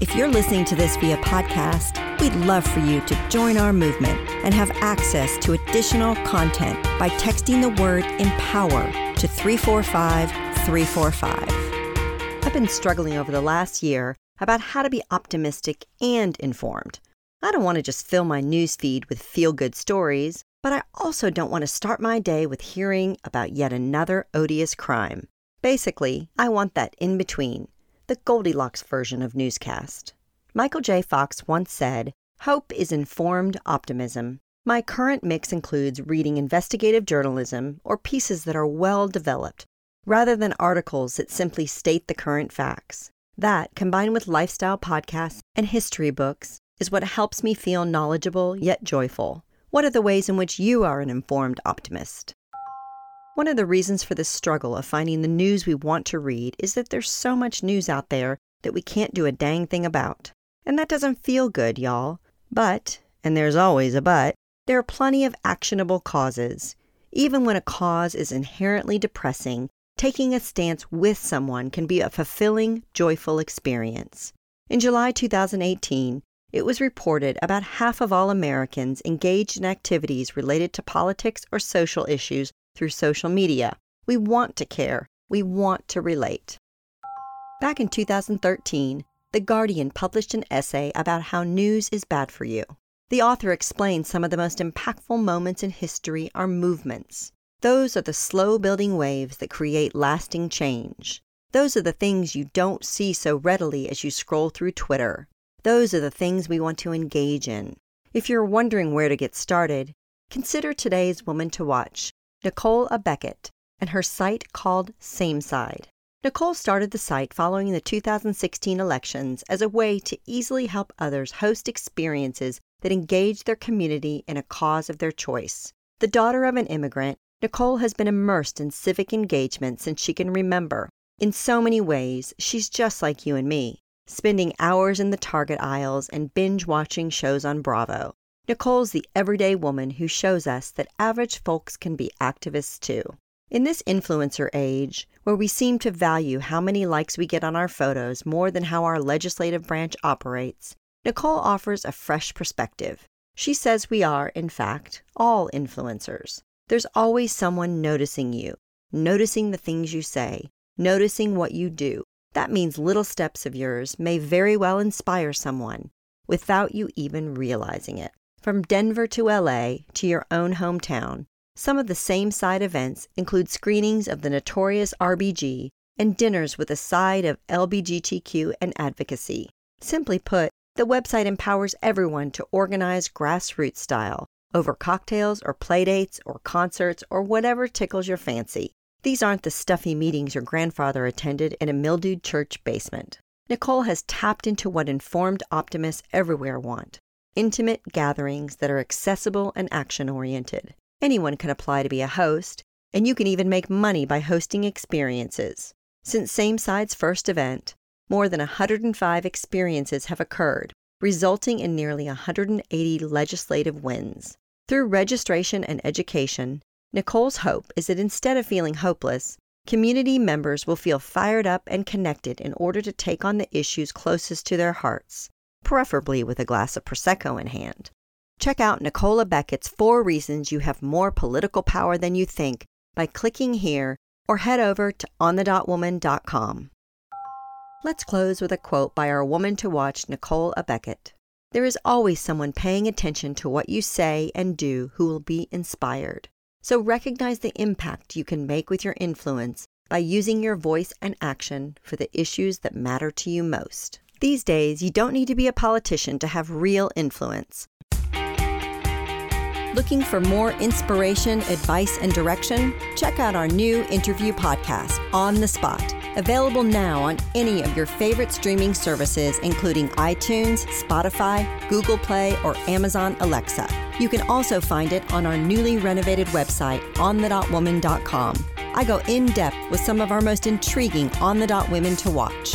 If you're listening to this via podcast, we'd love for you to join our movement and have access to additional content by texting the word empower to 345 345. I've been struggling over the last year about how to be optimistic and informed. I don't want to just fill my newsfeed with feel good stories, but I also don't want to start my day with hearing about yet another odious crime. Basically, I want that in between the Goldilocks version of newscast. Michael J. Fox once said, Hope is informed optimism. My current mix includes reading investigative journalism or pieces that are well developed, rather than articles that simply state the current facts. That, combined with lifestyle podcasts and history books, is what helps me feel knowledgeable yet joyful. What are the ways in which you are an informed optimist? One of the reasons for this struggle of finding the news we want to read is that there's so much news out there that we can't do a dang thing about. And that doesn't feel good, y'all. But, and there's always a but, there are plenty of actionable causes. Even when a cause is inherently depressing, taking a stance with someone can be a fulfilling, joyful experience. In July 2018, it was reported about half of all Americans engaged in activities related to politics or social issues through social media. We want to care. We want to relate. Back in 2013, The Guardian published an essay about how news is bad for you. The author explained some of the most impactful moments in history are movements. Those are the slow building waves that create lasting change. Those are the things you don't see so readily as you scroll through Twitter. Those are the things we want to engage in. If you're wondering where to get started, consider today's woman to watch. Nicole A. Beckett, and her site called SameSide. Nicole started the site following the 2016 elections as a way to easily help others host experiences that engage their community in a cause of their choice. The daughter of an immigrant, Nicole has been immersed in civic engagement since she can remember. In so many ways, she's just like you and me, spending hours in the Target aisles and binge watching shows on Bravo. Nicole's the everyday woman who shows us that average folks can be activists too. In this influencer age, where we seem to value how many likes we get on our photos more than how our legislative branch operates, Nicole offers a fresh perspective. She says we are, in fact, all influencers. There's always someone noticing you, noticing the things you say, noticing what you do. That means little steps of yours may very well inspire someone without you even realizing it. From Denver to LA to your own hometown, some of the SameSide events include screenings of the notorious RBG and dinners with a side of LBGTQ and advocacy. Simply put, the website empowers everyone to organize grassroots style over cocktails or playdates or concerts or whatever tickles your fancy. These aren't the stuffy meetings your grandfather attended in a mildewed church basement. Nicole has tapped into what informed optimists everywhere want intimate gatherings that are accessible and action oriented. Anyone can apply to be a host, and you can even make money by hosting experiences. Since SameSide's first event, more than 105 experiences have occurred, resulting in nearly 180 legislative wins. Through registration and education, Nicole's hope is that instead of feeling hopeless, community members will feel fired up and connected in order to take on the issues closest to their hearts preferably with a glass of Prosecco in hand. Check out Nicole A. Beckett's Four Reasons You Have More Political Power Than You Think by clicking here or head over to onthedotwoman.com. Let's close with a quote by our woman to watch, Nicole A. Beckett. There is always someone paying attention to what you say and do who will be inspired. So recognize the impact you can make with your influence by using your voice and action for the issues that matter to you most. These days, you don't need to be a politician to have real influence. Looking for more inspiration, advice, and direction? Check out our new interview podcast, On the Spot, available now on any of your favorite streaming services, including iTunes, Spotify, Google Play, or Amazon Alexa. You can also find it on our newly renovated website, onthedotwoman.com. I go in depth with some of our most intriguing on the dot women to watch.